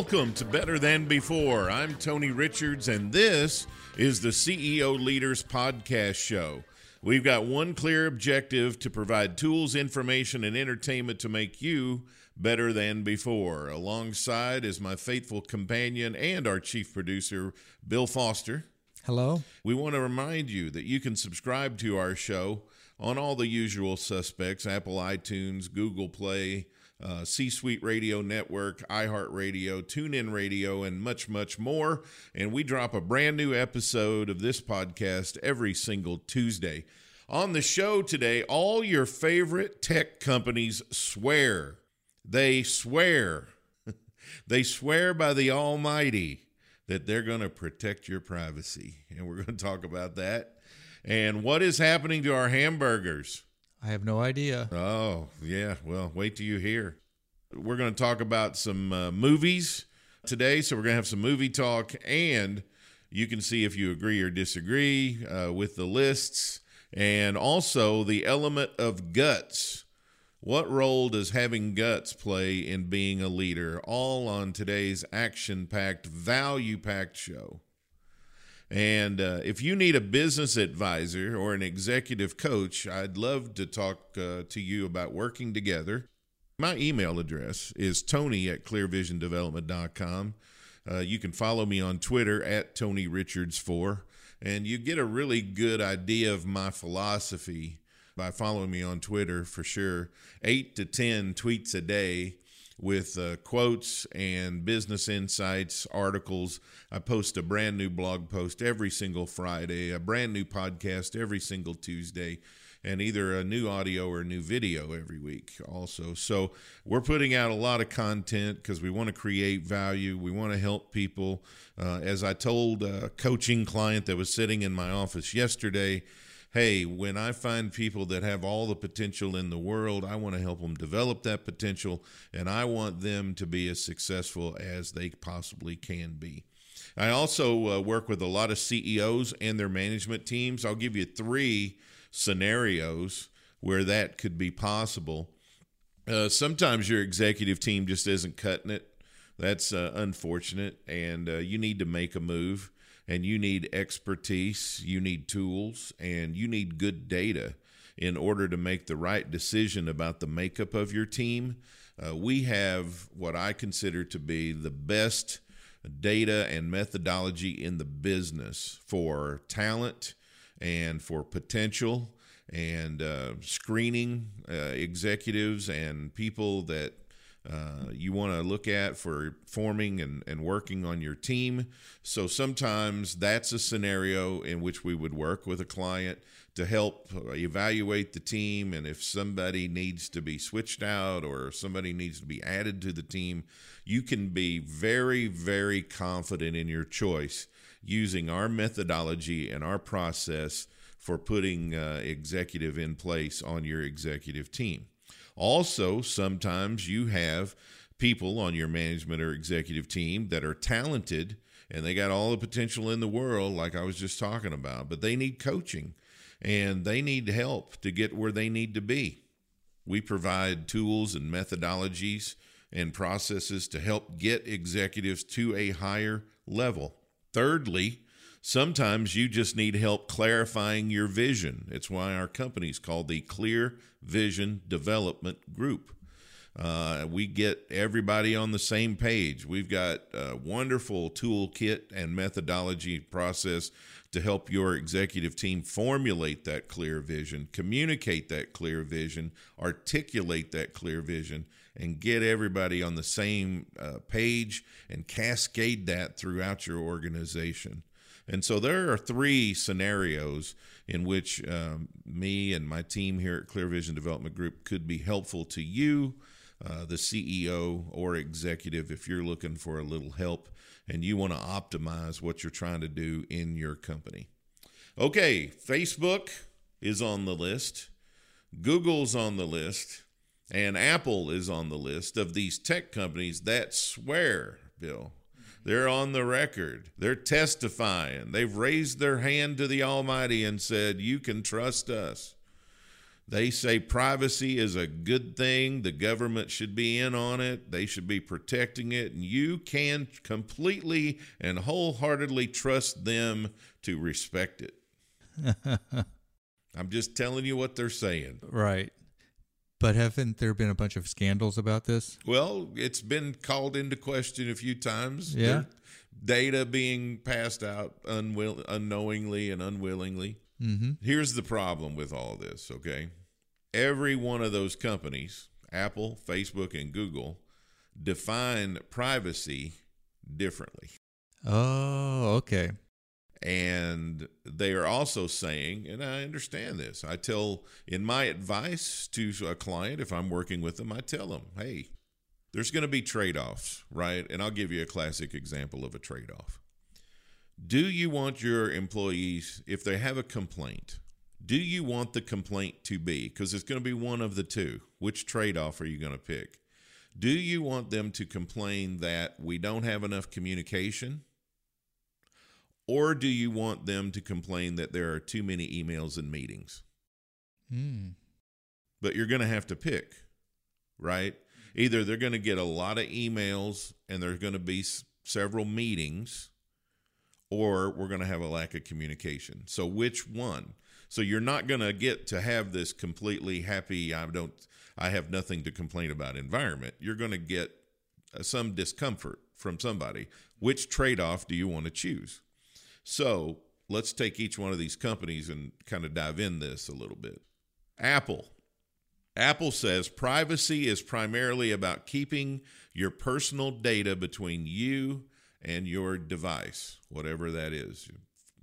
Welcome to Better Than Before. I'm Tony Richards, and this is the CEO Leaders Podcast Show. We've got one clear objective to provide tools, information, and entertainment to make you better than before. Alongside is my faithful companion and our chief producer, Bill Foster. Hello. We want to remind you that you can subscribe to our show on all the usual suspects Apple iTunes, Google Play, uh, C Suite Radio Network, iHeartRadio, TuneIn Radio, and much, much more. And we drop a brand new episode of this podcast every single Tuesday. On the show today, all your favorite tech companies swear. They swear. they swear by the Almighty that they're going to protect your privacy. And we're going to talk about that. And what is happening to our hamburgers? I have no idea. Oh, yeah. Well, wait till you hear. We're going to talk about some uh, movies today. So, we're going to have some movie talk, and you can see if you agree or disagree uh, with the lists, and also the element of guts. What role does having guts play in being a leader? All on today's action packed, value packed show. And uh, if you need a business advisor or an executive coach, I'd love to talk uh, to you about working together. My email address is tony at clearvisiondevelopment.com. Uh, you can follow me on Twitter at Tony Richards4, and you get a really good idea of my philosophy by following me on Twitter for sure. Eight to 10 tweets a day with uh, quotes and business insights, articles. I post a brand new blog post every single Friday, a brand new podcast every single Tuesday, and either a new audio or a new video every week also. So we're putting out a lot of content because we want to create value. We want to help people. Uh, as I told a coaching client that was sitting in my office yesterday, hey, when I find people that have all the potential in the world, I want to help them develop that potential and I want them to be as successful as they possibly can be. I also uh, work with a lot of CEOs and their management teams. I'll give you three scenarios where that could be possible. Uh, sometimes your executive team just isn't cutting it. That's uh, unfortunate, and uh, you need to make a move and you need expertise, you need tools, and you need good data in order to make the right decision about the makeup of your team. Uh, we have what I consider to be the best data and methodology in the business for talent and for potential and uh, screening uh, executives and people that uh, you want to look at for forming and, and working on your team. So sometimes that's a scenario in which we would work with a client to help evaluate the team. And if somebody needs to be switched out or somebody needs to be added to the team, you can be very, very confident in your choice using our methodology and our process for putting uh, executive in place on your executive team. Also, sometimes you have people on your management or executive team that are talented and they got all the potential in the world, like I was just talking about, but they need coaching and they need help to get where they need to be. We provide tools and methodologies and processes to help get executives to a higher level. Thirdly, Sometimes you just need help clarifying your vision. It's why our company is called the Clear Vision Development Group. Uh, we get everybody on the same page. We've got a wonderful toolkit and methodology process to help your executive team formulate that clear vision, communicate that clear vision, articulate that clear vision, and get everybody on the same uh, page and cascade that throughout your organization. And so there are three scenarios in which um, me and my team here at Clear Vision Development Group could be helpful to you, uh, the CEO or executive, if you're looking for a little help and you want to optimize what you're trying to do in your company. Okay, Facebook is on the list, Google's on the list, and Apple is on the list of these tech companies that swear, Bill. They're on the record. They're testifying. They've raised their hand to the Almighty and said, You can trust us. They say privacy is a good thing. The government should be in on it. They should be protecting it. And you can completely and wholeheartedly trust them to respect it. I'm just telling you what they're saying. Right. But haven't there been a bunch of scandals about this? Well, it's been called into question a few times. Yeah. Their data being passed out unwill- unknowingly and unwillingly. Mm-hmm. Here's the problem with all this, okay? Every one of those companies, Apple, Facebook, and Google, define privacy differently. Oh, okay. And they are also saying, and I understand this. I tell in my advice to a client, if I'm working with them, I tell them, hey, there's going to be trade offs, right? And I'll give you a classic example of a trade off. Do you want your employees, if they have a complaint, do you want the complaint to be, because it's going to be one of the two, which trade off are you going to pick? Do you want them to complain that we don't have enough communication? Or do you want them to complain that there are too many emails and meetings? Mm. But you're going to have to pick, right? Either they're going to get a lot of emails and there's going to be s- several meetings, or we're going to have a lack of communication. So, which one? So, you're not going to get to have this completely happy, I don't, I have nothing to complain about environment. You're going to get uh, some discomfort from somebody. Which trade off do you want to choose? So let's take each one of these companies and kind of dive in this a little bit. Apple. Apple says privacy is primarily about keeping your personal data between you and your device, whatever that is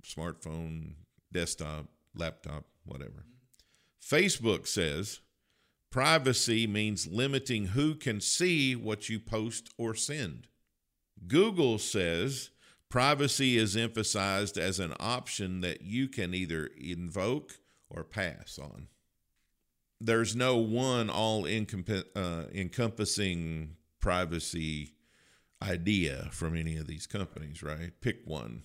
smartphone, desktop, laptop, whatever. Facebook says privacy means limiting who can see what you post or send. Google says privacy is emphasized as an option that you can either invoke or pass on. There's no one all uh, encompassing privacy idea from any of these companies, right? Pick one.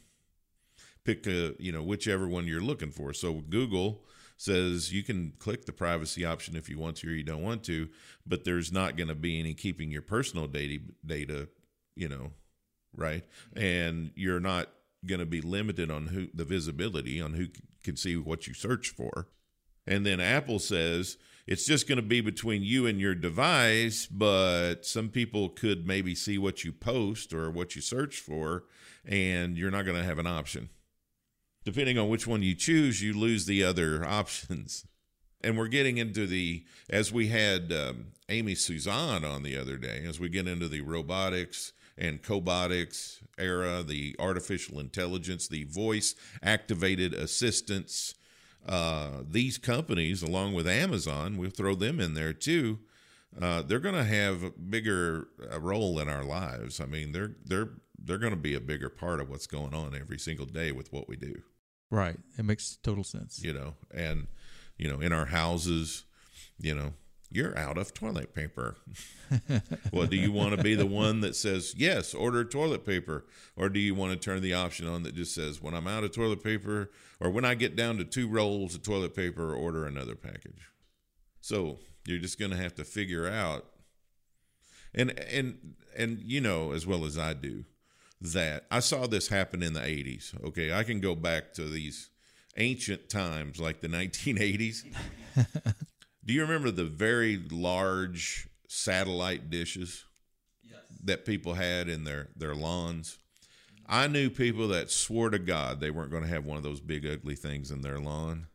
Pick a, you know, whichever one you're looking for. So Google says you can click the privacy option if you want to or you don't want to, but there's not going to be any keeping your personal data data, you know, right? And you're not going to be limited on who the visibility on who can see what you search for. And then Apple says it's just going to be between you and your device, but some people could maybe see what you post or what you search for, and you're not going to have an option. Depending on which one you choose, you lose the other options. And we're getting into the, as we had um, Amy Suzanne on the other day, as we get into the robotics and cobotics era, the artificial intelligence, the voice activated assistants. Uh, these companies, along with Amazon, we'll throw them in there too. Uh, they're going to have a bigger uh, role in our lives. I mean, they're they're they're going to be a bigger part of what's going on every single day with what we do. Right. It makes total sense. You know, and you know, in our houses, you know, you're out of toilet paper. well, do you want to be the one that says, yes, order toilet paper? Or do you want to turn the option on that just says, when I'm out of toilet paper, or when I get down to two rolls of toilet paper, order another package? So you're just going to have to figure out. And, and, and, you know, as well as I do, that I saw this happen in the 80s. Okay. I can go back to these ancient times like the 1980s. Do you remember the very large satellite dishes yes. that people had in their, their lawns? I knew people that swore to God they weren't going to have one of those big, ugly things in their lawn.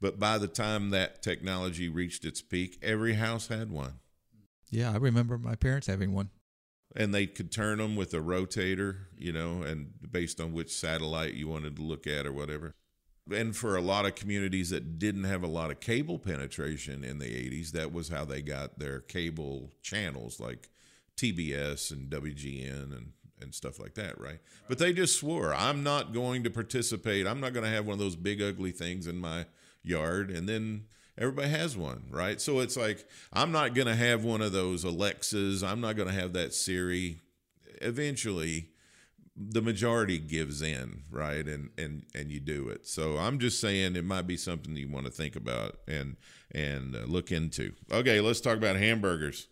But by the time that technology reached its peak, every house had one. Yeah, I remember my parents having one. and they could turn them with a rotator, you know, and based on which satellite you wanted to look at or whatever. And for a lot of communities that didn't have a lot of cable penetration in the 80s, that was how they got their cable channels like TBS and WGN and and stuff like that, right? But they just swore, I'm not going to participate. I'm not going to have one of those big ugly things in my yard. And then everybody has one, right? So it's like, I'm not going to have one of those Alexas. I'm not going to have that Siri. Eventually, the majority gives in, right? And and and you do it. So I'm just saying it might be something you want to think about and and uh, look into. Okay, let's talk about hamburgers.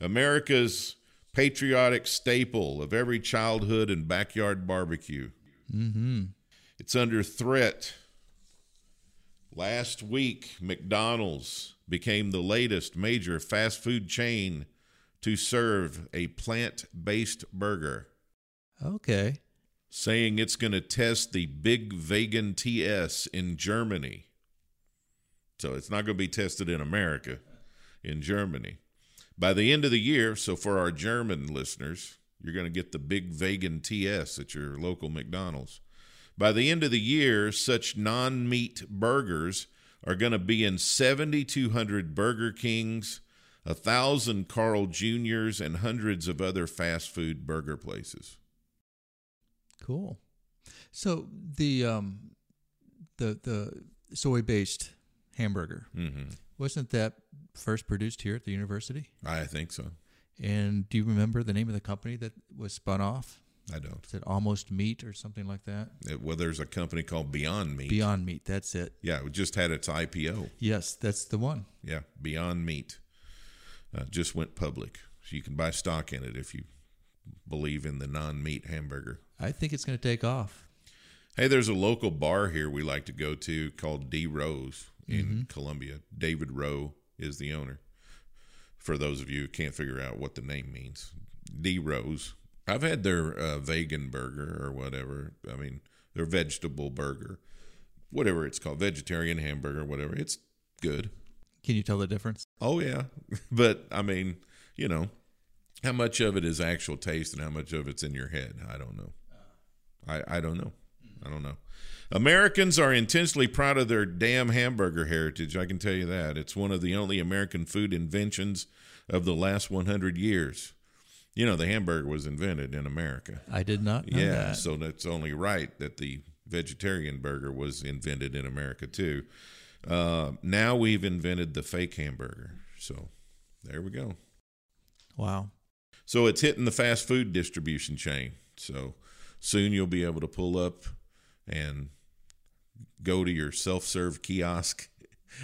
America's patriotic staple of every childhood and backyard barbecue. Mm-hmm. It's under threat. Last week, McDonald's became the latest major fast food chain to serve a plant based burger, Okay. saying it's going to test the Big Vegan TS in Germany. So it's not going to be tested in America, in Germany. By the end of the year, so for our German listeners, you're going to get the Big Vegan TS at your local McDonald's. By the end of the year, such non meat burgers are going to be in 7,200 Burger Kings, a 1,000 Carl Jr.'s, and hundreds of other fast food burger places. Cool. So the um the the soy based hamburger hmm wasn't that first produced here at the university? I think so. And do you remember the name of the company that was spun off? I don't. Is it Almost Meat or something like that? It- well, there's a company called Beyond Meat. Beyond Meat. That's it. Yeah, it just had its IPO. Yes, that's the one. Yeah, Beyond Meat uh, just went public. So you can buy stock in it if you believe in the non meat hamburger. I think it's going to take off. Hey, there's a local bar here we like to go to called D Rose in Columbia. David Rowe is the owner. For those of you who can't figure out what the name means, D Rose. I've had their uh, vegan burger or whatever. I mean, their vegetable burger, whatever it's called, vegetarian hamburger, whatever. It's good. Can you tell the difference? Oh yeah, but I mean, you know, how much of it is actual taste and how much of it's in your head? I don't know. I I don't know. I don't know. Americans are intensely proud of their damn hamburger heritage. I can tell you that. It's one of the only American food inventions of the last 100 years. You know, the hamburger was invented in America. I did not Yeah, that. so that's only right that the vegetarian burger was invented in America too. Uh, now we've invented the fake hamburger. So there we go. Wow. So it's hitting the fast food distribution chain. So soon you'll be able to pull up and go to your self-serve kiosk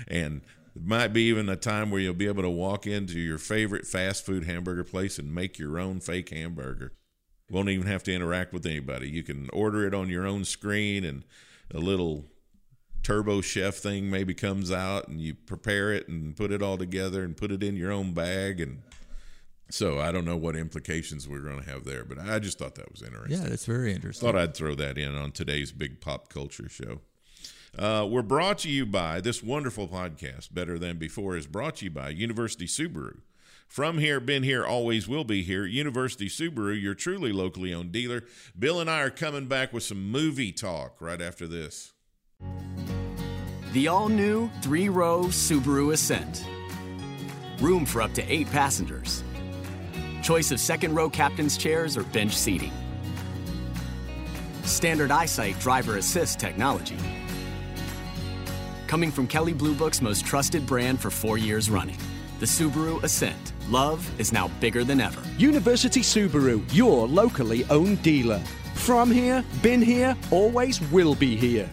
and it might be even a time where you'll be able to walk into your favorite fast food hamburger place and make your own fake hamburger. Won't even have to interact with anybody. You can order it on your own screen and a little turbo chef thing maybe comes out and you prepare it and put it all together and put it in your own bag and so I don't know what implications we're going to have there, but I just thought that was interesting. Yeah, that's very interesting. Thought I'd throw that in on today's big pop culture show. Uh, we're brought to you by this wonderful podcast, Better Than Before, is brought to you by University Subaru. From here, been here, always will be here. University Subaru, your truly locally owned dealer. Bill and I are coming back with some movie talk right after this. The all new three row Subaru Ascent. Room for up to eight passengers. Choice of second row captain's chairs or bench seating. Standard eyesight driver assist technology. Coming from Kelley Blue Book's most trusted brand for four years running. The Subaru Ascent. Love is now bigger than ever. University Subaru, your locally owned dealer. From here, been here, always will be here.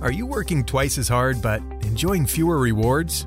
Are you working twice as hard but enjoying fewer rewards?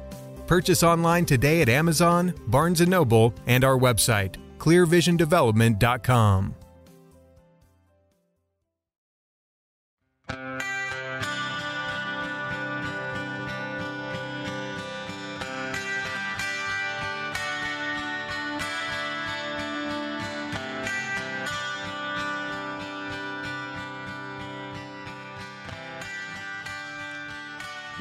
Purchase online today at Amazon, Barnes & Noble, and our website, clearvisiondevelopment.com.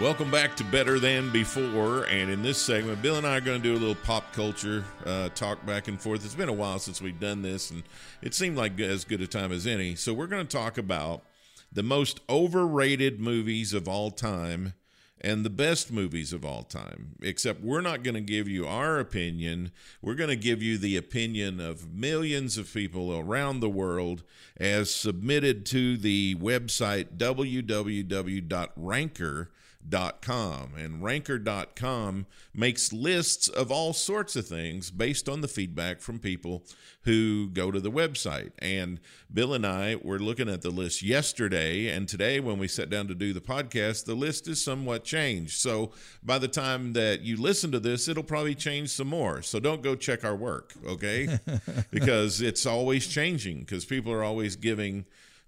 Welcome back to Better Than Before. And in this segment, Bill and I are going to do a little pop culture uh, talk back and forth. It's been a while since we've done this, and it seemed like as good a time as any. So, we're going to talk about the most overrated movies of all time and the best movies of all time. Except we're not going to give you our opinion. We're going to give you the opinion of millions of people around the world as submitted to the website www.ranker.com ranker.com and ranker.com makes lists of all sorts of things based on the feedback from people who go to the website. And bill and i were looking at the list yesterday and today when we sat down to do the podcast the list is somewhat changed. So by the time that you listen to this it'll probably change some more. So don't go check our work okay? Because it's always changing because people are always giving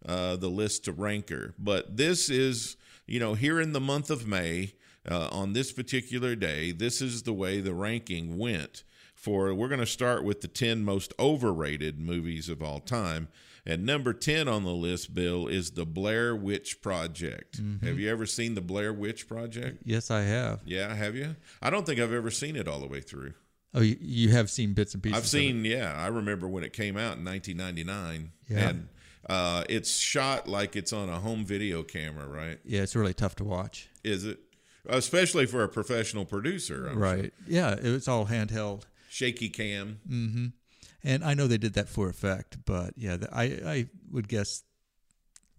uh, the list to ranker. But this is you know, here in the month of May, uh, on this particular day, this is the way the ranking went. For we're going to start with the 10 most overrated movies of all time. And number 10 on the list, Bill, is the Blair Witch Project. Mm-hmm. Have you ever seen the Blair Witch Project? Yes, I have. Yeah, have you? I don't think I've ever seen it all the way through. Oh, you, you have seen bits and pieces. I've seen, yeah. I remember when it came out in 1999. Yeah. And uh, it's shot like it's on a home video camera, right? Yeah, it's really tough to watch. Is it? Especially for a professional producer, I'm right? Sure. Yeah, it's all handheld, shaky cam. Mm-hmm. And I know they did that for effect, but yeah, I I would guess.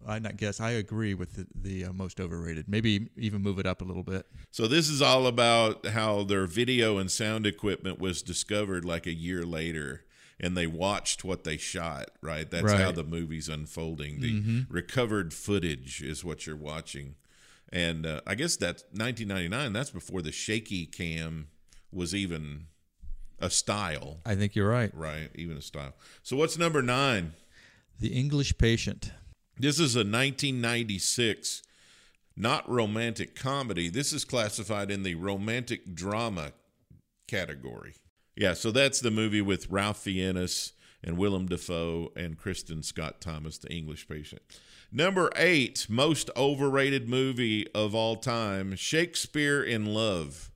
I not guess. I agree with the, the uh, most overrated. Maybe even move it up a little bit. So this is all about how their video and sound equipment was discovered like a year later and they watched what they shot, right? That's right. how the movie's unfolding. The mm-hmm. recovered footage is what you're watching. And uh, I guess that's 1999. That's before the shaky cam was even a style. I think you're right. Right, even a style. So what's number nine? The English Patient. This is a 1996 not romantic comedy. This is classified in the romantic drama category. Yeah, so that's the movie with Ralph Fiennes and Willem Dafoe and Kristin Scott Thomas, the English patient. Number eight, most overrated movie of all time, Shakespeare in Love.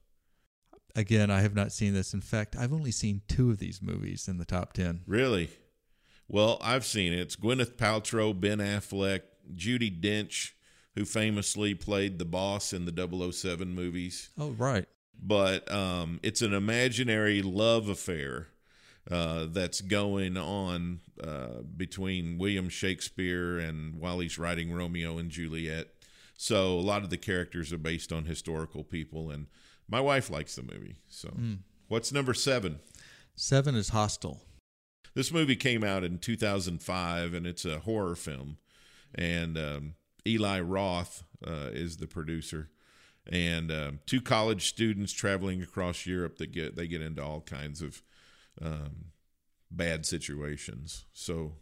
Again, I have not seen this. In fact, I've only seen two of these movies in the top 10. Really? Well, I've seen it. It's Gwyneth Paltrow, Ben Affleck, Judi Dench, who famously played the boss in the 007 movies. Oh, right but um, it's an imaginary love affair uh, that's going on uh, between William Shakespeare and while he's writing Romeo and Juliet. So a lot of the characters are based on historical people, and my wife likes the movie. So, mm. what's number seven? Seven is Hostel. This movie came out in 2005, and it's a horror film. And um, Eli Roth uh, is the producer and um, two college students traveling across Europe that get they get into all kinds of um, bad situations. So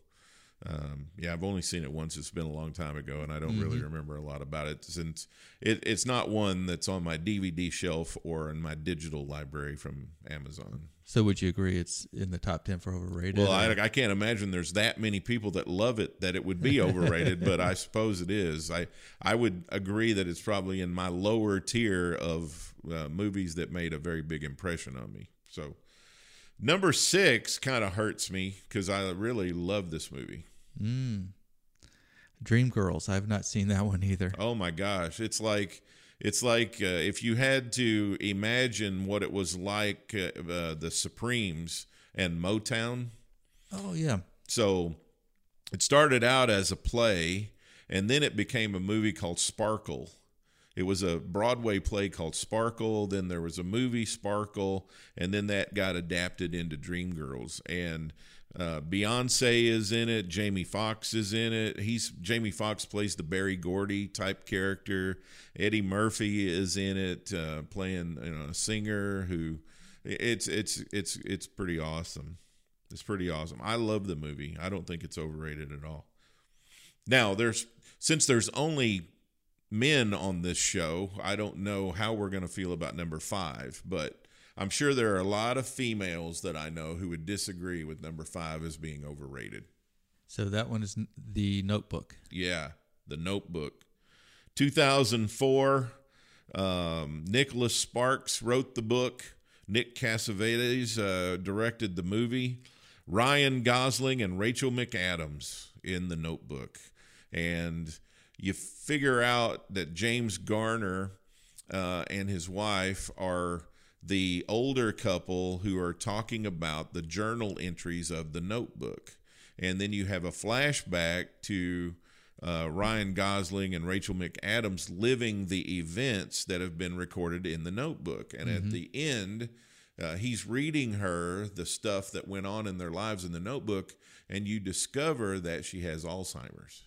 um, yeah, I've only seen it once. It's been a long time ago, and I don't mm-hmm. really remember a lot about it since it, it's not one that's on my DVD shelf or in my digital library from Amazon. So, would you agree it's in the top ten for overrated? Well, I, I, can't imagine there's that many people that love it that it would be overrated, but I suppose it is. I I would agree that it's probably in my lower tier of uh, movies that made a very big impression on me. So. Number six kind of hurts me because I really love this movie. Mm. Dreamgirls. I've not seen that one either. Oh my gosh, it's like it's like uh, if you had to imagine what it was like uh, uh, the Supremes and Motown. Oh yeah. So it started out as a play, and then it became a movie called Sparkle it was a Broadway play called Sparkle. Then there was a movie Sparkle, and then that got adapted into Dreamgirls. And Uh, Beyonce is in it. Jamie Foxx is in it. He's Jamie Foxx plays the Berry Gordy type character. Eddie Murphy is in it, uh, playing you know, a singer who. It's it's it's it's pretty awesome. It's pretty awesome. I love the movie. I don't think it's overrated at all. Now there's since there's only men on this show, I don't know how we're going to feel about number five, but I'm sure there are a lot of females that I know who would disagree with number five as being overrated. So that one is the Notebook. Yeah, The Notebook. 2004, um, Nicholas Sparks wrote the book. Nick Cassavetes uh, directed the movie. Ryan Gosling and Rachel McAdams in The Notebook. And you figure out that James Garner uh, and his wife are the older couple who are talking about the journal entries of the notebook. And then you have a flashback to uh, Ryan Gosling and Rachel McAdams living the events that have been recorded in the notebook. And at the end, uh, he's reading her the stuff that went on in their lives in the notebook, and you discover that she has Alzheimer's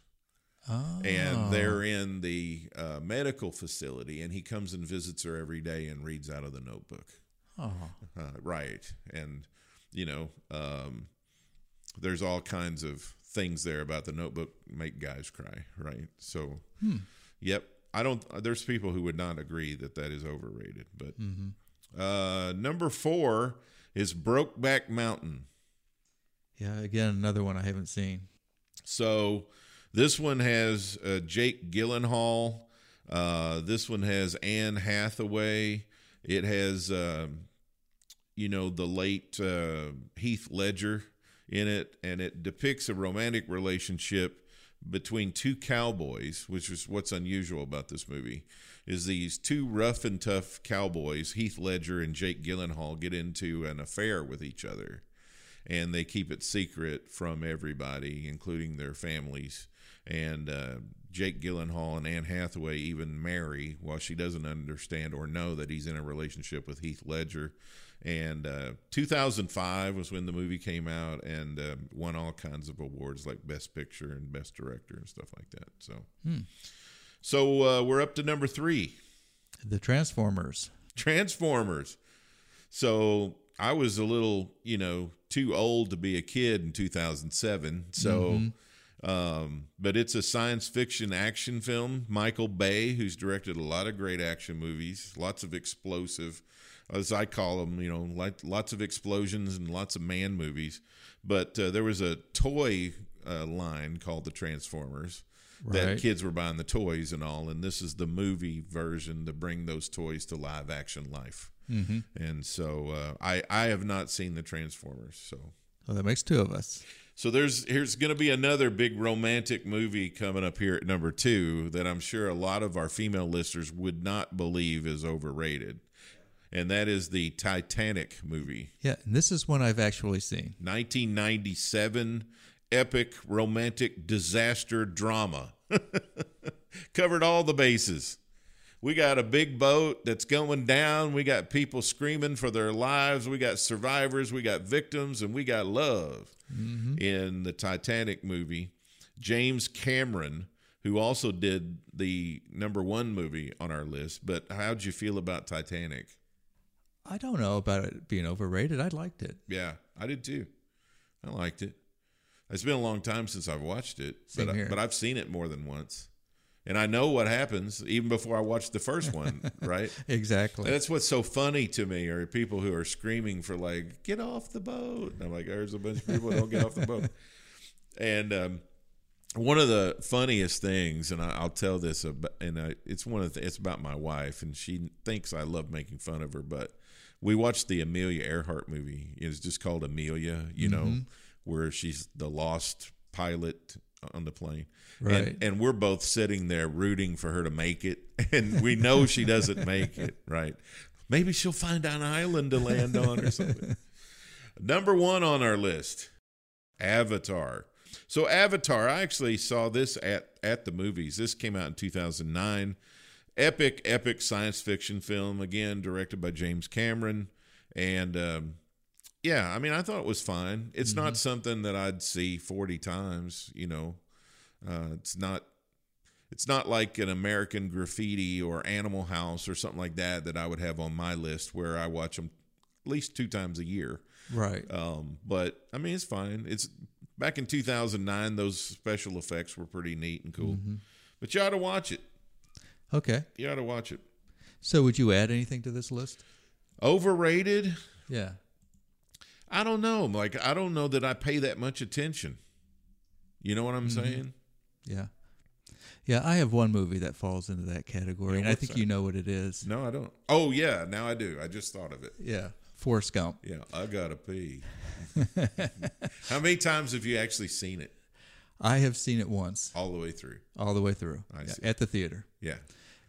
Oh. and they're in the uh, medical facility and he comes and visits her every day and reads out of the notebook. Oh. uh, right. And you know um, there's all kinds of things there about the notebook make guys cry right? So yep. I don't there's people who would not agree that that is overrated but uh, number four is brokeback mountain. Yeah, again, another one I haven't seen. So this one has uh, Jake Gyllenhaal. Uh, this one has Anne Hathaway. It has, um, you know, the late uh, Heath Ledger in it, and it depicts a romantic relationship between two cowboys, which is what's unusual about this movie. Is these two rough and tough cowboys, Heath Ledger and Jake Gyllenhaal, get into an affair with each other and they keep it secret from everybody, including their families. And uh, Jake Gyllenhaal and Anne Hathaway even marry while she doesn't understand or know that he's in a relationship with Heath Ledger. And uh, 2005 was when the movie came out and uh, won all kinds of awards like Best Picture and Best Director and stuff like that. So, so uh, we're up to number three. The Transformers. Transformers. So I was a little, you know, too old to be a kid in 2007. So, um, but it's a science fiction action film. Michael Bay, who's directed a lot of great action movies, lots of explosive, as I call them, you know, like lots of explosions and lots of man movies. But uh, there was a toy uh, line called the Transformers that kids were buying the toys and all, and this is the movie version to bring those toys to live action life. Mm-hmm. And so uh, I I have not seen the Transformers, so Well, that makes two of us. So there's here's going to be another big romantic movie coming up here at number two that I'm sure a lot of our female listeners would not believe is overrated, and that is the Titanic movie, Yeah, and this is one I've actually seen. 1997 epic romantic disaster drama. Covered all the bases. We got a big boat that's going down. We got people screaming for their lives. We got survivors. We got victims, and we got love mm-hmm. in the Titanic movie. James Cameron, who also did the number one movie on our list. But how'd you feel about Titanic? I don't know about it being overrated. I liked it. Yeah, I did too. I liked it. It's been a long time since I've watched it, Same but I, but I've seen it more than once, and I know what happens even before I watched the first one. right? Exactly. That's what's so funny to me are people who are screaming for like get off the boat. And I'm like, there's a bunch of people that don't get off the boat. And um, one of the funniest things, and I, I'll tell this, about, and I, it's one of the, it's about my wife, and she thinks I love making fun of her, but we watched the Amelia Earhart movie. It's just called Amelia, you know, where she's the lost pilot on the plane. Right. And, and we're both sitting there rooting for her to make it. And we know she doesn't make it, right? Maybe she'll find an island to land on or something. Number one on our list Avatar. So, Avatar, I actually saw this at, at the movies. This came out in 2009. Epic, epic science fiction film, again, directed by James Cameron. And um, Yeah, I mean, I thought it was fine. It's not something that I'd see forty times. You know, uh, it's not. It's not like an American Graffiti or Animal House or something like that that I would have on my list where I watch them at least two times a year. Right. Um, but I mean, it's fine. It's back in 2009. Those special effects were pretty neat and cool. But you ought to watch it. Okay. You ought to watch it. So would you add anything to this list? Overrated? Yeah. I don't know. Like I don't know that I pay that much attention. You know what I'm mm-hmm. saying? Yeah. Yeah, I have one movie that falls into that category, Yeah, and I think that? you know what it is. No, I don't. Oh yeah, now I do. I just thought of it. Yeah. Forrest Gump. Yeah, I gotta pee. How many times have you actually seen it I have seen it once, all the way through? all the way through, I yeah, see. at the theater. Yeah,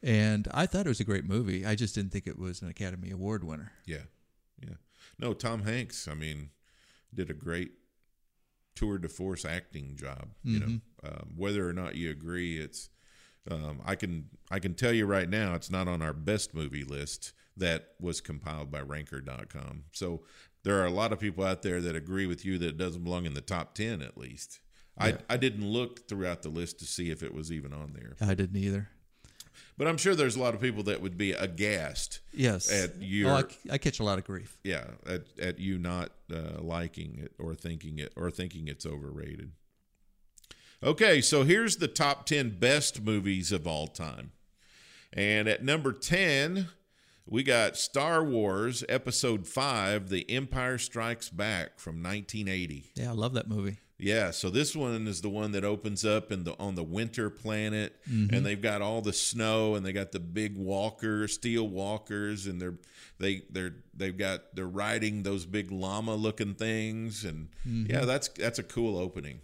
And I thought it was a great movie. I just didn't think it was an Academy Award winner. yeah, yeah. No, Tom Hanks. I mean, did a great tour de force acting job. You know, um, whether or not you agree, it's. Um, I can I can tell you right now, it's not on our best movie list that was compiled by Ranker.com. So there are a lot of people out there that agree with you that it doesn't belong in the top ten at least. I, I didn't look throughout the list to see if it was even on there, I didn't either. But I'm sure there's a lot of people that would be aghast Yes. at oh, I, I catch a lot of grief. yeah at, at you not uh, liking it or thinking it or thinking it's overrated okay so here's the top 10 best movies of all time and at number 10 we got star wars episode 5 the empire strikes back from 1980 Yeah, I love that movie. Yeah, so this one is the one that opens up in the on the winter planet, and they've got all the snow, and they got the big walkers, steel walkers, and they're they they're they've got they're riding those big llama looking things, and yeah, that's that's a cool opening.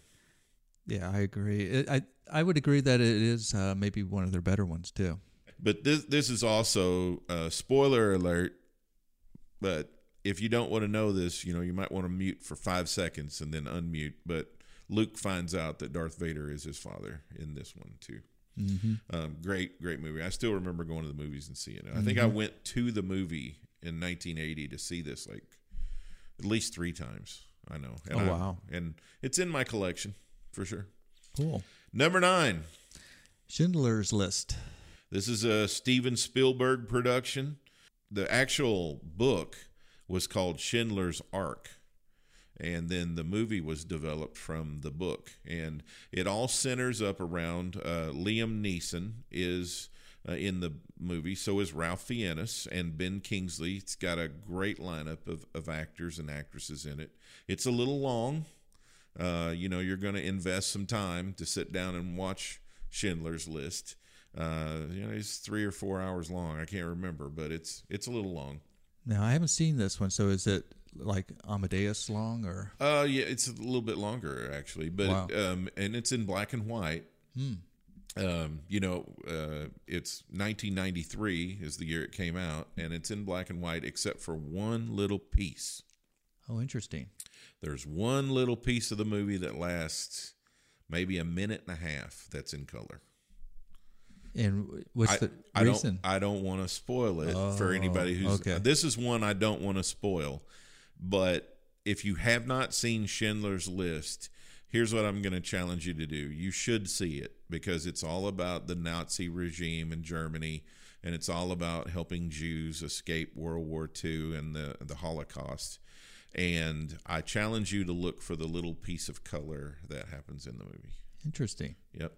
Yeah, I agree. It, I I would agree that it is uh, maybe one of their better ones too. But this this is also uh, spoiler alert. But if you don't want to know this, you know you might want to mute for five seconds and then unmute. But Luke finds out that Darth Vader is his father in this one too. Um, great, great movie. I still remember going to the movies and seeing it. I think I went to the movie in 1980 to see this like at least three times. I know. And Oh, I- wow. And it's in my collection for sure. Cool. Number nine. Schindler's List. This is a Steven Spielberg production. The actual book was called Schindler's Ark. And then the movie was developed from the book. And it all centers up around uh, Liam Neeson is uh, in the movie. So is Ralph Fiennes and Ben Kingsley. It's got a great lineup of, of actors and actresses in it. It's a little long. Uh, you know, you're going to invest some time to sit down and watch Schindler's List. Uh, you know, it's three or four hours long. I can't remember, but it's it's a little long. Now I haven't seen this one, so is it like Amadeus long or? Uh, yeah, it's a little bit longer actually, but Wow. um, and it's in black and white. Hmm. Um, you know, uh, it's 1993 is the year it came out, and it's in black and white except for one little piece. Oh, interesting. There's one little piece of the movie that lasts maybe a minute and a half that's in color. And what's I, the I reason? don't I don't want to spoil it for Oh, anybody who's okay. this is one I don't want to spoil. But if you have not seen Schindler's List, here's what I'm going to challenge you to do. You should see it because it's all about the Nazi regime in Germany and it's all about helping Jews escape World War II and the the Holocaust. And I challenge you to look for the little piece of color that happens in the movie. Interesting. Yep.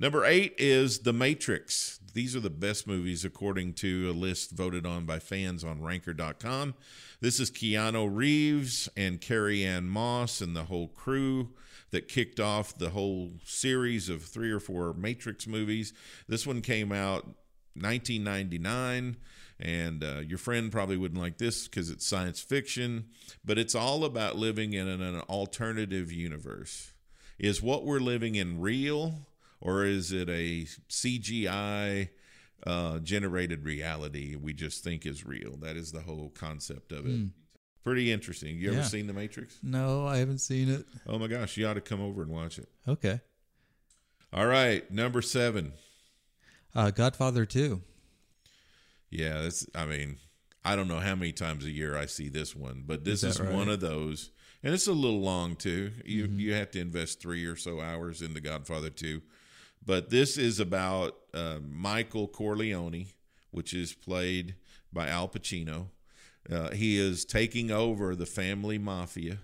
Number eight is The Matrix. These are the best movies according to a list voted on by fans on ranker.com. This is Keanu Reeves and Carrie-Anne Moss and the whole crew that kicked off the whole series of three or four Matrix movies. This one came out 1999 and uh, your friend probably wouldn't like this because it's science fiction but it's all about living in an, an alternative universe is what we're living in real or is it a cgi uh, generated reality we just think is real that is the whole concept of it pretty interesting you ever Yeah. seen the matrix No, I haven't seen it. oh my gosh you ought to come over and watch it Okay. all right number seven Uh, Godfather 2. Yeah, that's. I mean, I don't know how many times a year I see this one, but this Is is, right? one of those, and it's a little long too. You Mm-hmm. you have to invest three or so hours into Godfather Two, but this is about uh, Michael Corleone, which is played by Al Pacino. Uh, he is taking over the family mafia,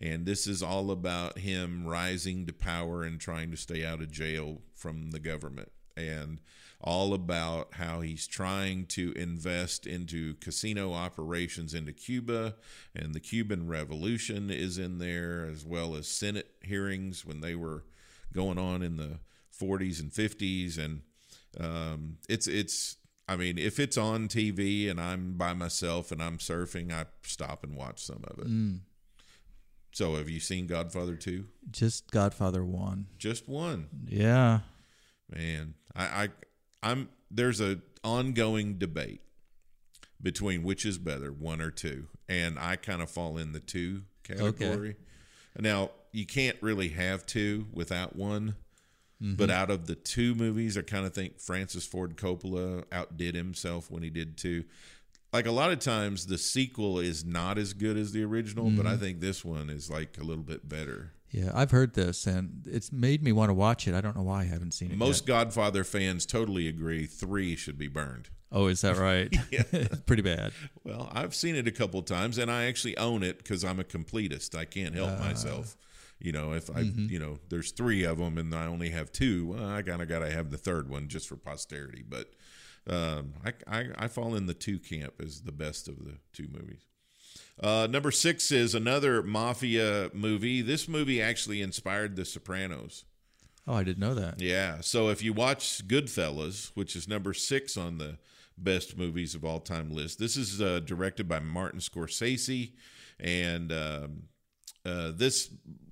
and this is all about him rising to power and trying to stay out of jail from the government, and all about how he's trying to invest into casino operations into Cuba, and the Cuban Revolution is in there, as well as Senate hearings when they were going on in the 40s and 50s, and um, it's it's. I mean, if it's on TV and I'm by myself and I'm surfing, I stop and watch some of it. So, have you seen Godfather 2? Just Godfather one. Just one. Yeah. Man, I, I I'm there's a ongoing debate between which is better, one or two, and I kind of fall in the two category. Now, you can't really have two without one, but mm-hmm. out of the two movies, I kind of think Francis Ford Coppola outdid himself when he did two. Like a lot of times, the sequel is not as good as the original, but I mm-hmm. think this one is like a little bit better. Yeah, I've heard this and it's made me want to watch it. I don't know why I haven't seen it. Most yet. Godfather fans totally agree three should be burned. Oh, is that right? It's Pretty bad. Well, I've seen it a couple times, and I actually own it because I'm a completist. I can't help uh, myself. You know, if I, you know, there's three of them, and I only have two. Well, I kind of got to have the third one just for posterity. But um, I, I, I fall in the two camp as the best of the two movies. Uh, number six is another mafia movie. This movie actually inspired The Sopranos. Oh, I didn't know that. Yeah. So if you watch Goodfellas, which is number six on the best movies of all time list, this is uh, directed by Martin Scorsese, and um, uh, this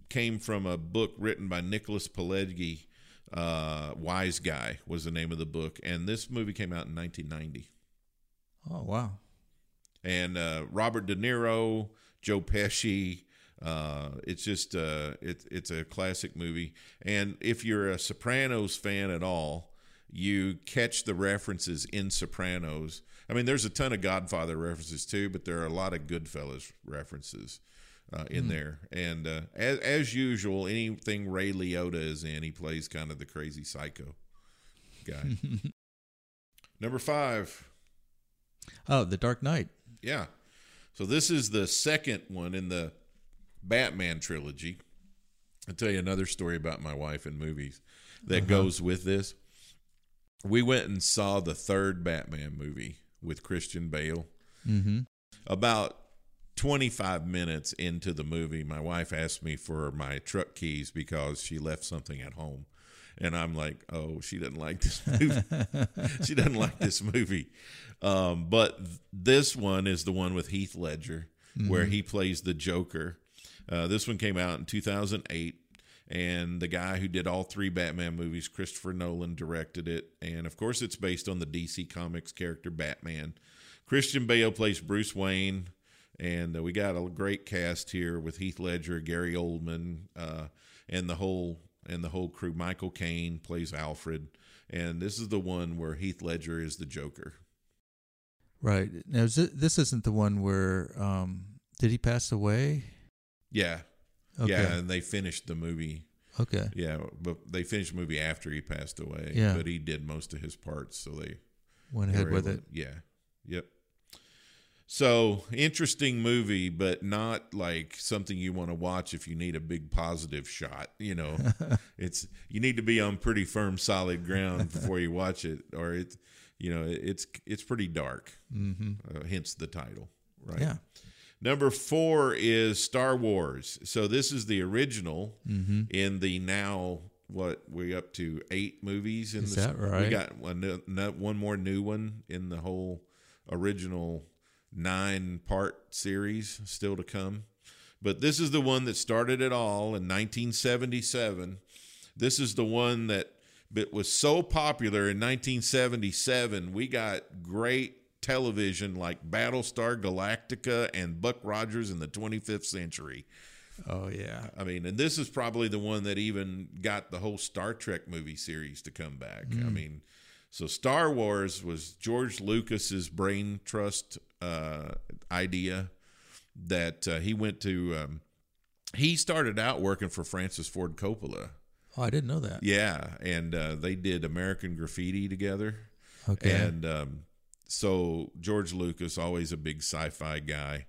came from a book written by Nicholas Pileggi. Uh, Wiseguy was the name of the book, and this movie came out in 1990 Oh, wow. and uh, Robert De Niro, Joe Pesci. Uh, it's just uh, it, it's a classic movie, and if you're a Sopranos fan at all, you catch the references in Sopranos. I mean, there's a ton of Godfather references too, but there are a lot of Goodfellas references uh, in there. And uh, as, as usual, anything Ray Liotta is in, he plays kind of the crazy psycho guy. Number five. Oh, The Dark Knight. Yeah. So this is the second one in the Batman trilogy. I'll tell you another story about my wife and movies that goes with this. We went and saw the third Batman movie with Christian Bale. Mm-hmm. About 25 minutes into the movie, my wife asked me for my truck keys because she left something at home. And I'm like, oh, she doesn't like this movie. she doesn't like this movie. Um, but th- this one is the one with Heath Ledger, where he plays the Joker. Uh, this one came out in 2008. And the guy who did all three Batman movies, Christopher Nolan, directed it. And of course, it's based on the DC Comics character Batman. Christian Bale plays Bruce Wayne. And uh, we got a great cast here with Heath Ledger, Gary Oldman, uh, and the whole and the whole crew. Michael Caine plays Alfred, and this is the one where Heath Ledger is the Joker. Right. Now, is it, this isn't the one where, um, did he pass away? Yeah, Okay. yeah, and they finished the movie. Okay. Yeah, but they finished the movie after he passed away. Yeah. but he did most of his parts, so they Went ahead with able it. yeah, yep. So interesting movie, but not like something you want to watch if you need a big positive shot. You know, it's you need to be on pretty firm, solid ground before you watch it, or it's you know it's it's pretty dark. Mm-hmm. Uh, hence the title, right? Yeah. Number four is Star Wars. So this is the original Mm-hmm. in the now what we up to eight movies in Is the, that We got one, one more new one in the whole original nine part series still to come. But this is the one that started it all in 1977. This is the one that that was so popular in 1977. We got great television like Battlestar Galactica and Buck Rogers in the 25th century. Oh, yeah. I mean, and this is probably the one that even got the whole Star Trek movie series to come back. I mm. mean, so Star Wars was George Lucas's brain trust uh, idea that uh, he went to. Um, he started out working for Francis Ford Coppola. Oh, I didn't know that. Yeah, and uh, they did American Graffiti together. Okay. And um, so George Lucas, always a big sci-fi guy,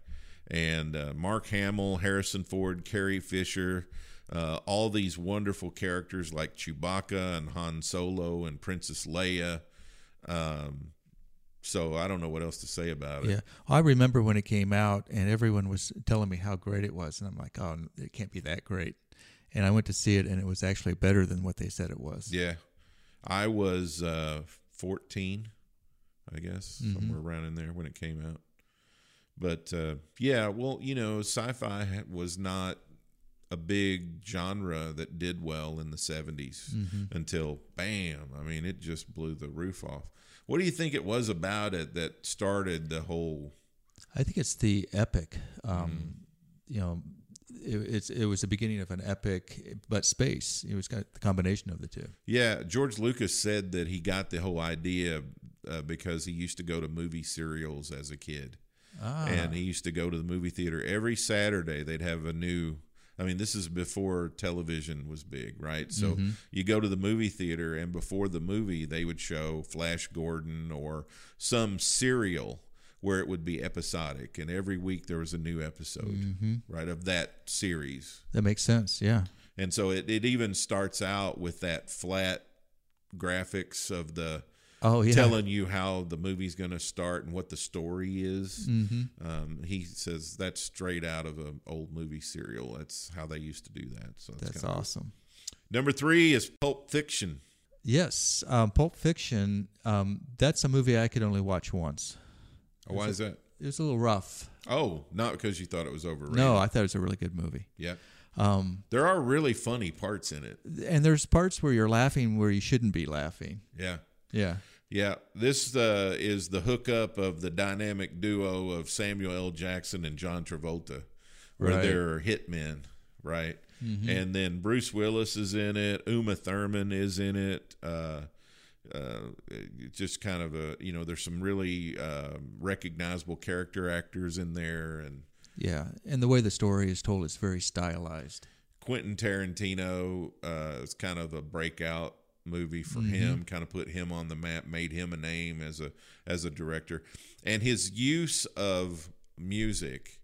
and uh, Mark Hamill, Harrison Ford, Carrie Fisher, uh, all these wonderful characters like Chewbacca and Han Solo and Princess Leia. Um, so I don't know what else to say about it. Yeah, I remember when it came out, and everyone was telling me how great it was, and I'm like, "Oh, it can't be that great." And I went to see it, and it was actually better than what they said it was. Yeah. I was uh, 14, I guess, Mm-hmm. somewhere around in there when it came out. But uh, yeah, well, you know, sci fi was not a big genre that did well in the 70s Mm-hmm. until bam. I mean, it just blew the roof off. What do you think it was about it that started the whole? I think it's the epic. Um, Mm-hmm. You know, it, it's it was the beginning of an epic, but space. It was got the combination of the two. Yeah, George Lucas said that he got the whole idea uh, because he used to go to movie serials as a kid. Ah, and he used to go to the movie theater every Saturday. They'd have a new. I mean, this is before television was big, right? So Mm-hmm. you go to the movie theater, and before the movie, they would show Flash Gordon or some serial where it would be episodic, and every week there was a new episode, Mm-hmm. right, of that series. that makes sense. Yeah. And so it, it even starts out with that flat graphics of the Oh yeah. telling you how the movie's going to start and what the story is. Mm-hmm. Um, he says that's straight out of an old movie serial. That's how they used to do that. So that's, That's kinda cool. awesome. Number three is Pulp Fiction. Yes, um, Pulp Fiction. Um, that's a movie I could only watch once. Oh, why is that? It was a little rough. Oh, not because you thought it was overrated. No, I thought it was a really good movie. Yeah. Um, There are really funny parts in it. and there's parts where you're laughing where you shouldn't be laughing. Yeah. Yeah. Yeah. This uh, is the hookup of the dynamic duo of Samuel L. Jackson and John Travolta, where Right. they're hitmen, right? And then Bruce Willis is in it. Uma Thurman is in it. Uh, uh, just kind of a you know there's some really um recognizable character actors in there and Yeah. And the way the story is told is very stylized. Quentin Tarantino uh, is kind of a breakout movie for him. Kind of put him on the map, made him a name as a as a director, and his use of music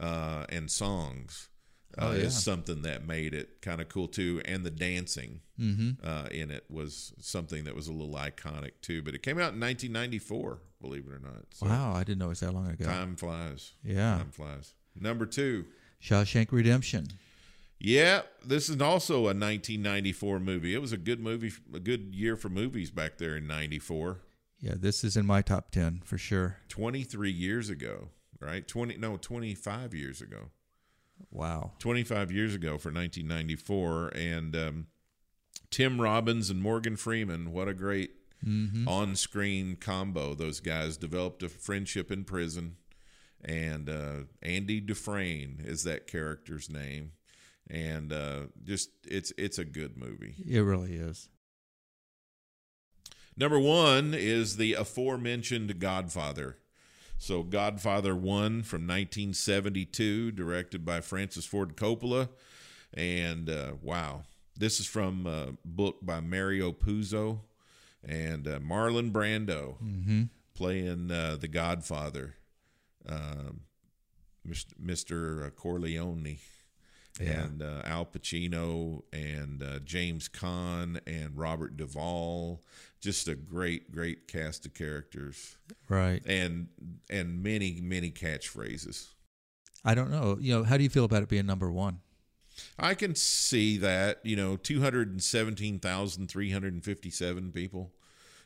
uh, and songs uh, Oh, yeah. is something that made it kind of cool too. And the dancing Mm-hmm. uh, in it was something that was a little iconic too. But it came out in 1994, believe it or not. So Wow, I didn't know it was that long ago. time flies. Yeah. time flies. Number two. Shawshank Redemption. Yeah, this is also a 1994 movie. It was a good movie, a good year for movies back there in 94. Yeah, this is in my top 10 for sure. 23 years ago, right? 20 no, 25 years ago. Wow. 25 years ago for 1994 and um, Tim Robbins and Morgan Freeman, what a great Mm-hmm. on-screen combo. Those guys developed a friendship in prison and uh, Andy Dufresne is that character's name. And uh, just it's it's a good movie. It really is. Number one is the aforementioned Godfather. So, Godfather 1 from 1972, directed by Francis Ford Coppola. And uh, wow, this is from a book by Mario Puzo and uh, Marlon Brando Mm-hmm. playing uh, the Godfather, um, Mr. Corleone Yeah. and uh, Al Pacino and uh, James Caan and Robert Duvall. Just a great, great cast of characters Right. and and many, many catchphrases. I don't know. You know, how do you feel about it being number one? I can see that, you know, 217,357 people,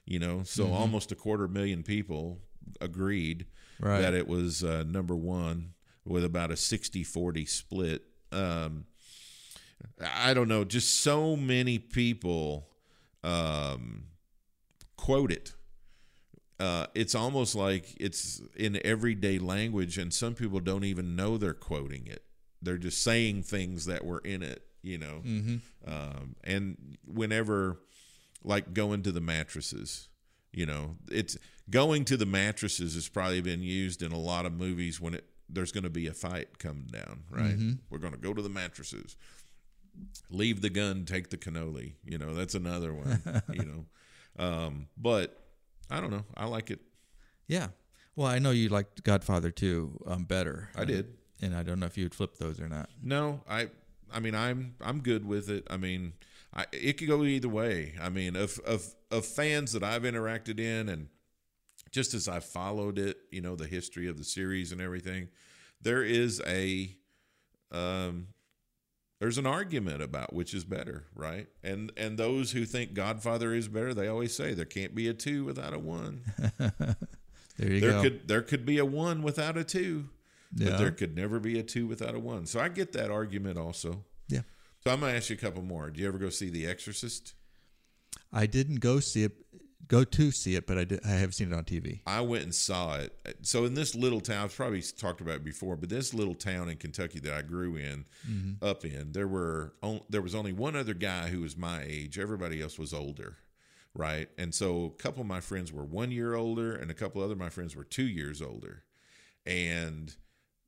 you know, so almost a quarter million people agreed Right. that it was uh, number one with about a 60 40 split. Um, I don't know, just so many people um, quote it. Uh, it's almost like it's in everyday language, and some people don't even know they're quoting it. They're just saying things that were in it, you know. Um, and whenever, like going to the mattresses, You know, it's going to the mattresses has probably been used in a lot of movies when it there's going to be a fight coming down, right? We're going to go to the mattresses. Leave the gun, take the cannoli. You know, that's another one. you know, um, but I don't know. I like it. Yeah. Well, I know you liked Godfather too um, better. I did. and I don't know if you'd flip those or not. No, I I mean I'm I'm good with it. I mean, I it could go either way. I mean, of of of fans that I've interacted in and just as I followed it, you know, the history of the series and everything, there is a um there's an argument about which is better, right? And and those who think Godfather is better, they always say there can't be a 2 without a 1. There you there go. could there could be a 1 without a 2. Yeah. But there could never be a 2 without a 1. So I get that argument also. yeah. So I'm gonna ask you a couple more. Do you ever go see The Exorcist? I didn't go see it, go to see it, but I did, I have seen it on TV. I went and saw it. So in this little town, I've probably talked about it before, but this little town in Kentucky that I grew in, mm-hmm. up in, there were on, there was only one other guy who was my age. Everybody else was older, right? And so a couple of my friends were one year older, and a couple other of my friends were two years older, and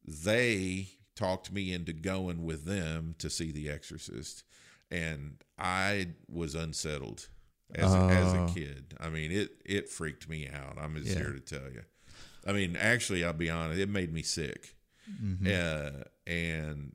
they talked me into going with them to see The Exorcist, and I was unsettled as a, as a Oh. kid. I mean, it it freaked me out. I'm just Yeah. here to tell you. I mean, actually, I'll be honest, it made me sick. Mm-hmm. Uh, and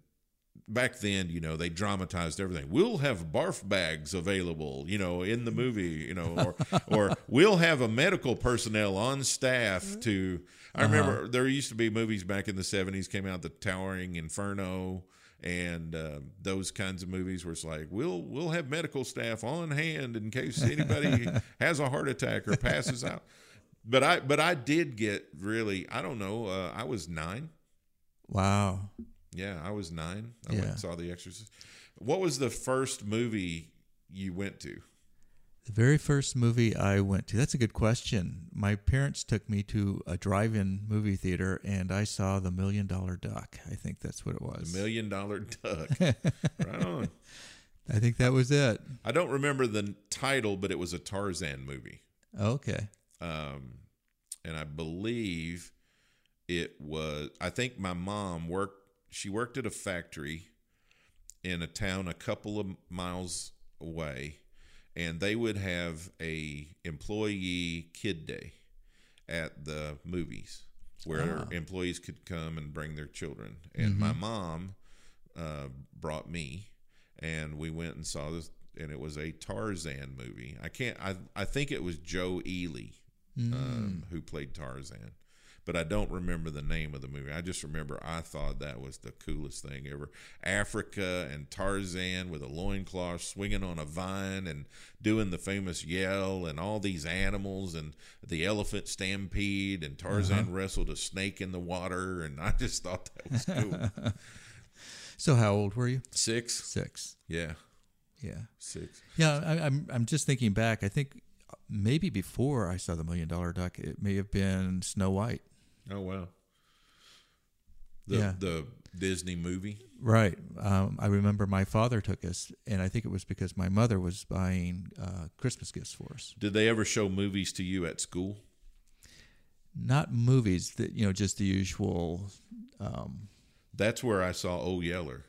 back then, you know, they dramatized everything. We'll have barf bags available, you know, in the movie, you know, or or we'll have a medical personnel on staff to. I Uh-huh. remember there used to be movies back in the '70s came out, The Towering Inferno, and uh, those kinds of movies where it's like we'll we'll have medical staff on hand in case anybody has a heart attack or passes out. But I but I did get really I don't know uh, I was nine Wow. yeah, I was nine. I went and saw The Exorcist. What was the first movie you went to? The very first movie I went to, that's a good question. My parents took me to a drive in movie theater and I saw The Million Dollar Duck. I think that's what it was. The Million Dollar Duck. right on. I think that was it. I don't remember the title, but it was a Tarzan movie. Okay. Um, and I believe it was. I think my mom worked. She worked at a factory in a town a couple of miles away, and they would have a employee kid day at the movies where employees could come and bring their children. And my mom uh, brought me, and we went and saw this, and it was a Tarzan movie. I can't. I I think it was Joe Ely um, who played Tarzan, but I don't remember the name of the movie. I just remember I thought that was the coolest thing ever. Africa and Tarzan with a loincloth swinging on a vine and doing the famous yell and all these animals and the elephant stampede and Tarzan uh-huh. wrestled a snake in the water and I just thought that was cool. So how old were you? Six, Six. yeah, Yeah. six. Yeah, I, I'm I'm just thinking back. I think maybe before I saw the Million Dollar Duck, it may have been Snow White. Oh wow. The Yeah. the Disney movie. Right. Um, I remember my father took us, and I think it was because my mother was buying uh, Christmas gifts for us. Did they ever show movies to you at school? Not movies that you know, just the usual. Um, That's where I saw Old Yeller.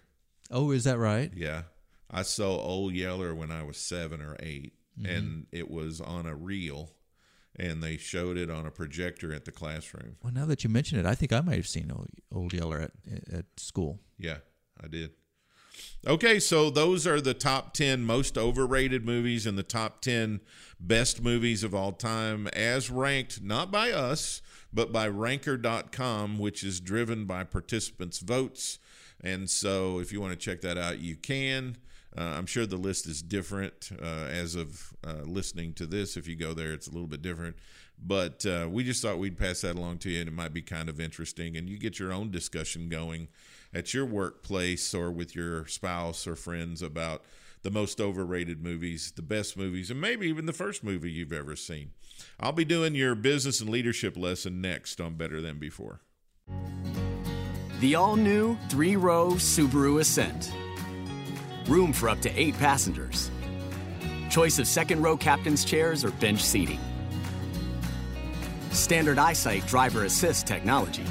oh, is that right? Yeah. I saw Old Yeller when I was seven or 8 and it was on a reel, and they showed it on a projector at the classroom. Well, now that you mention it, I think I might have seen Old, Old Yeller at at school. Yeah, I did. Okay, so those are the top 10 most overrated movies and the top 10 best movies of all time, as ranked not by us, but by ranker.com, which is driven by participants' votes. And so if you want to check that out, you can. Uh, I'm sure the list is different uh, as of uh, listening to this. If you go there, it's a little bit different. But we just thought we'd pass that along to you, and it might be kind of interesting. And you get your own discussion going at your workplace or with your spouse or friends about the most overrated movies, the best movies, and maybe even the first movie you've ever seen. I'll be doing your business and leadership lesson next on Better Than Before. The all new three row Subaru Ascent. Room for up to eight passengers. Choice of second row captain's chairs or bench seating. standard eyesight driver assist technology.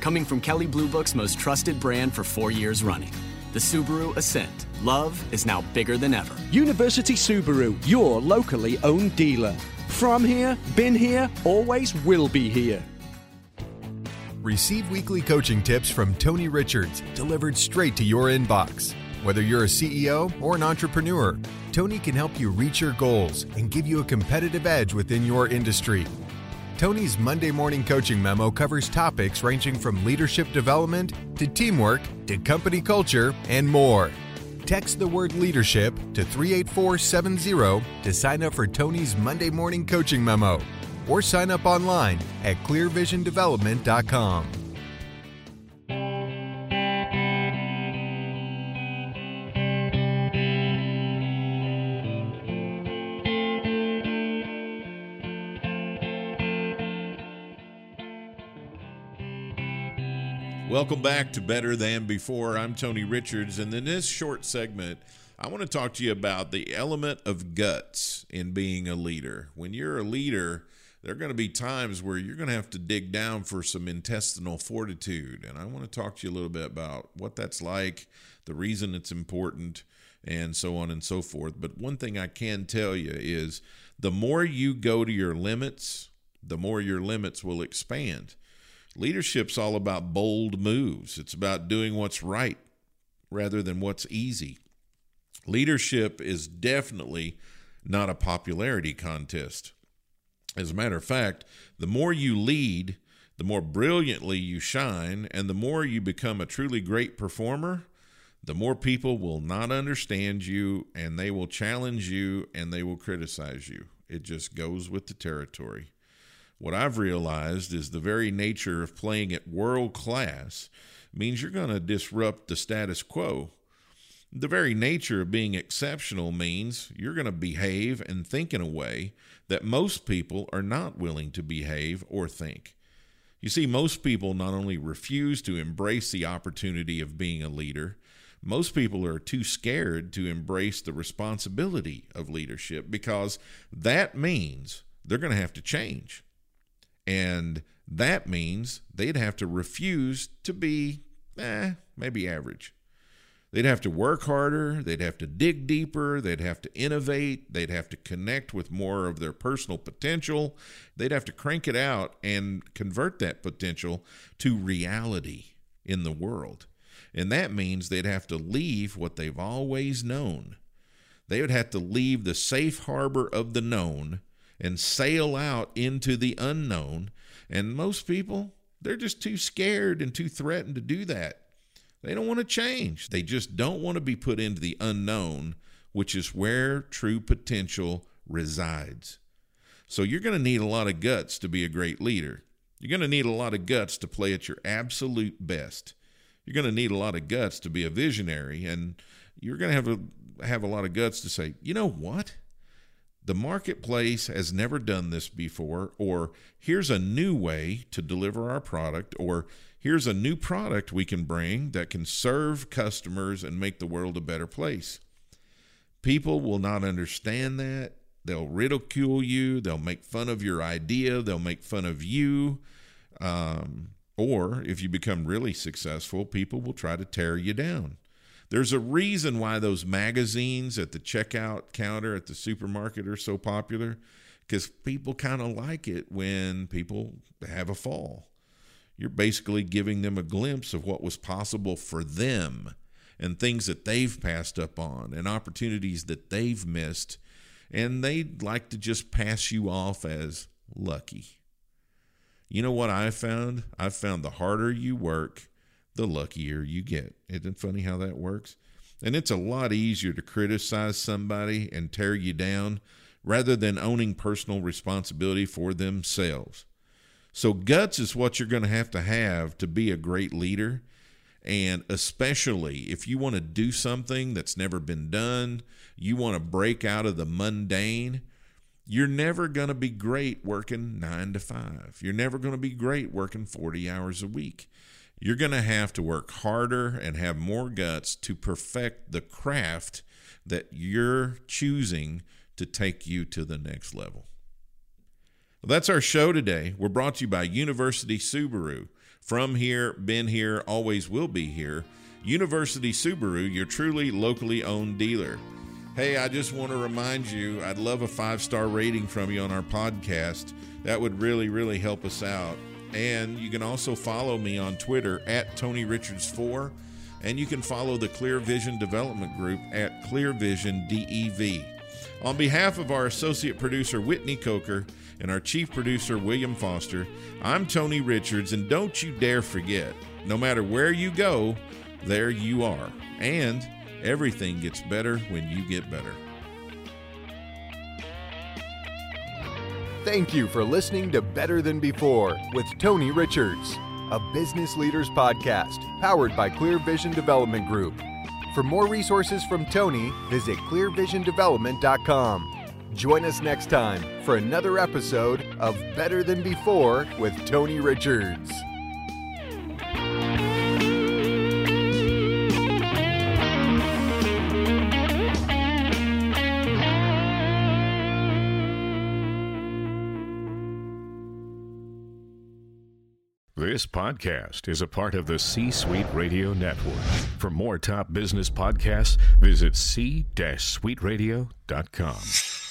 Coming from Kelley Blue Book's most trusted brand for four years running, the Subaru Ascent. Love is now bigger than ever. University Subaru, your locally owned dealer. From here, been here, always will be here. Receive weekly coaching tips from Tony Richards delivered straight to your inbox. Whether you're a CEO or an entrepreneur, Tony can help you reach your goals and give you a competitive edge within your industry. Tony's Monday morning coaching memo covers topics ranging from leadership development to teamwork to company culture and more. Text the word leadership to 38470 to sign up for Tony's Monday morning coaching memo or sign up online at clearvisiondevelopment.com. Welcome back to Better Than Before. I'm Tony Richards, and in this short segment, I want to talk to you about the element of guts in being a leader. When you're a leader, there are going to be times where you're going to have to dig down for some intestinal fortitude. And I want to talk to you a little bit about what that's like, the reason it's important, and so on and so forth. But one thing I can tell you is the more you go to your limits, the more your limits will expand. Leadership's all about bold moves. It's about doing what's right rather than what's easy. Leadership is definitely not a popularity contest. As a matter of fact, the more you lead, the more brilliantly you shine, and the more you become a truly great performer, the more people will not understand you and they will challenge you and they will criticize you. It just goes with the territory. What I've realized is the very nature of playing at world class means you're going to disrupt the status quo. The very nature of being exceptional means you're going to behave and think in a way that most people are not willing to behave or think. You see, most people not only refuse to embrace the opportunity of being a leader, most people are too scared to embrace the responsibility of leadership because that means they're going to have to change. And that means they'd have to refuse to be, eh, maybe average. They'd have to work harder. They'd have to dig deeper. They'd have to innovate. They'd have to connect with more of their personal potential. They'd have to crank it out and convert that potential to reality in the world. And that means they'd have to leave what they've always known. They would have to leave the safe harbor of the known and sail out into the unknown. And most people, they're just too scared and too threatened to do that. They don't want to change. They just don't want to be put into the unknown, which is where true potential resides. So you're going to need a lot of guts to be a great leader. You're going to need a lot of guts to play at your absolute best. You're going to need a lot of guts to be a visionary and you're going to have a have a lot of guts to say, "You know what? the marketplace has never done this before, or here's a new way to deliver our product, or here's a new product we can bring that can serve customers and make the world a better place. People will not understand that. They'll ridicule you. They'll make fun of your idea. They'll make fun of you. Um, or if you become really successful, people will try to tear you down. There's a reason why those magazines at the checkout counter at the supermarket are so popular because people kind of like it when people have a fall. You're basically giving them a glimpse of what was possible for them and things that they've passed up on and opportunities that they've missed. And they'd like to just pass you off as lucky. You know what I found? I found the harder you work, the luckier you get. Isn't it funny how that works? And it's a lot easier to criticize somebody and tear you down rather than owning personal responsibility for themselves. So, guts is what you're going to have to have to be a great leader. And especially if you want to do something that's never been done, you want to break out of the mundane, you're never going to be great working nine to five. You're never going to be great working 40 hours a week you're going to have to work harder and have more guts to perfect the craft that you're choosing to take you to the next level. That's our show today. We're brought to you by University Subaru. From here, been here, always will be here. University Subaru, your truly locally owned dealer. Hey, I just want to remind you, I'd love a five star rating from you on our podcast. That would really, really help us out. And you can also follow me on Twitter at Tony Richards4. And you can follow the Clear Vision Development Group at Clear Vision DEV. On behalf of our associate producer, Whitney Coker, and our chief producer, William Foster, I'm Tony Richards, and don't you dare forget no matter where you go, there you are. And everything gets better when you get better. Thank you for listening to Better Than Before with Tony Richards, a business leaders podcast powered by Clear Vision Development Group. For more resources from Tony, visit clearvisiondevelopment.com. Join us next time for another episode of Better Than Before with Tony Richards. This podcast is a part of the C Suite Radio Network. For more top business podcasts, visit c-suiteradio.com.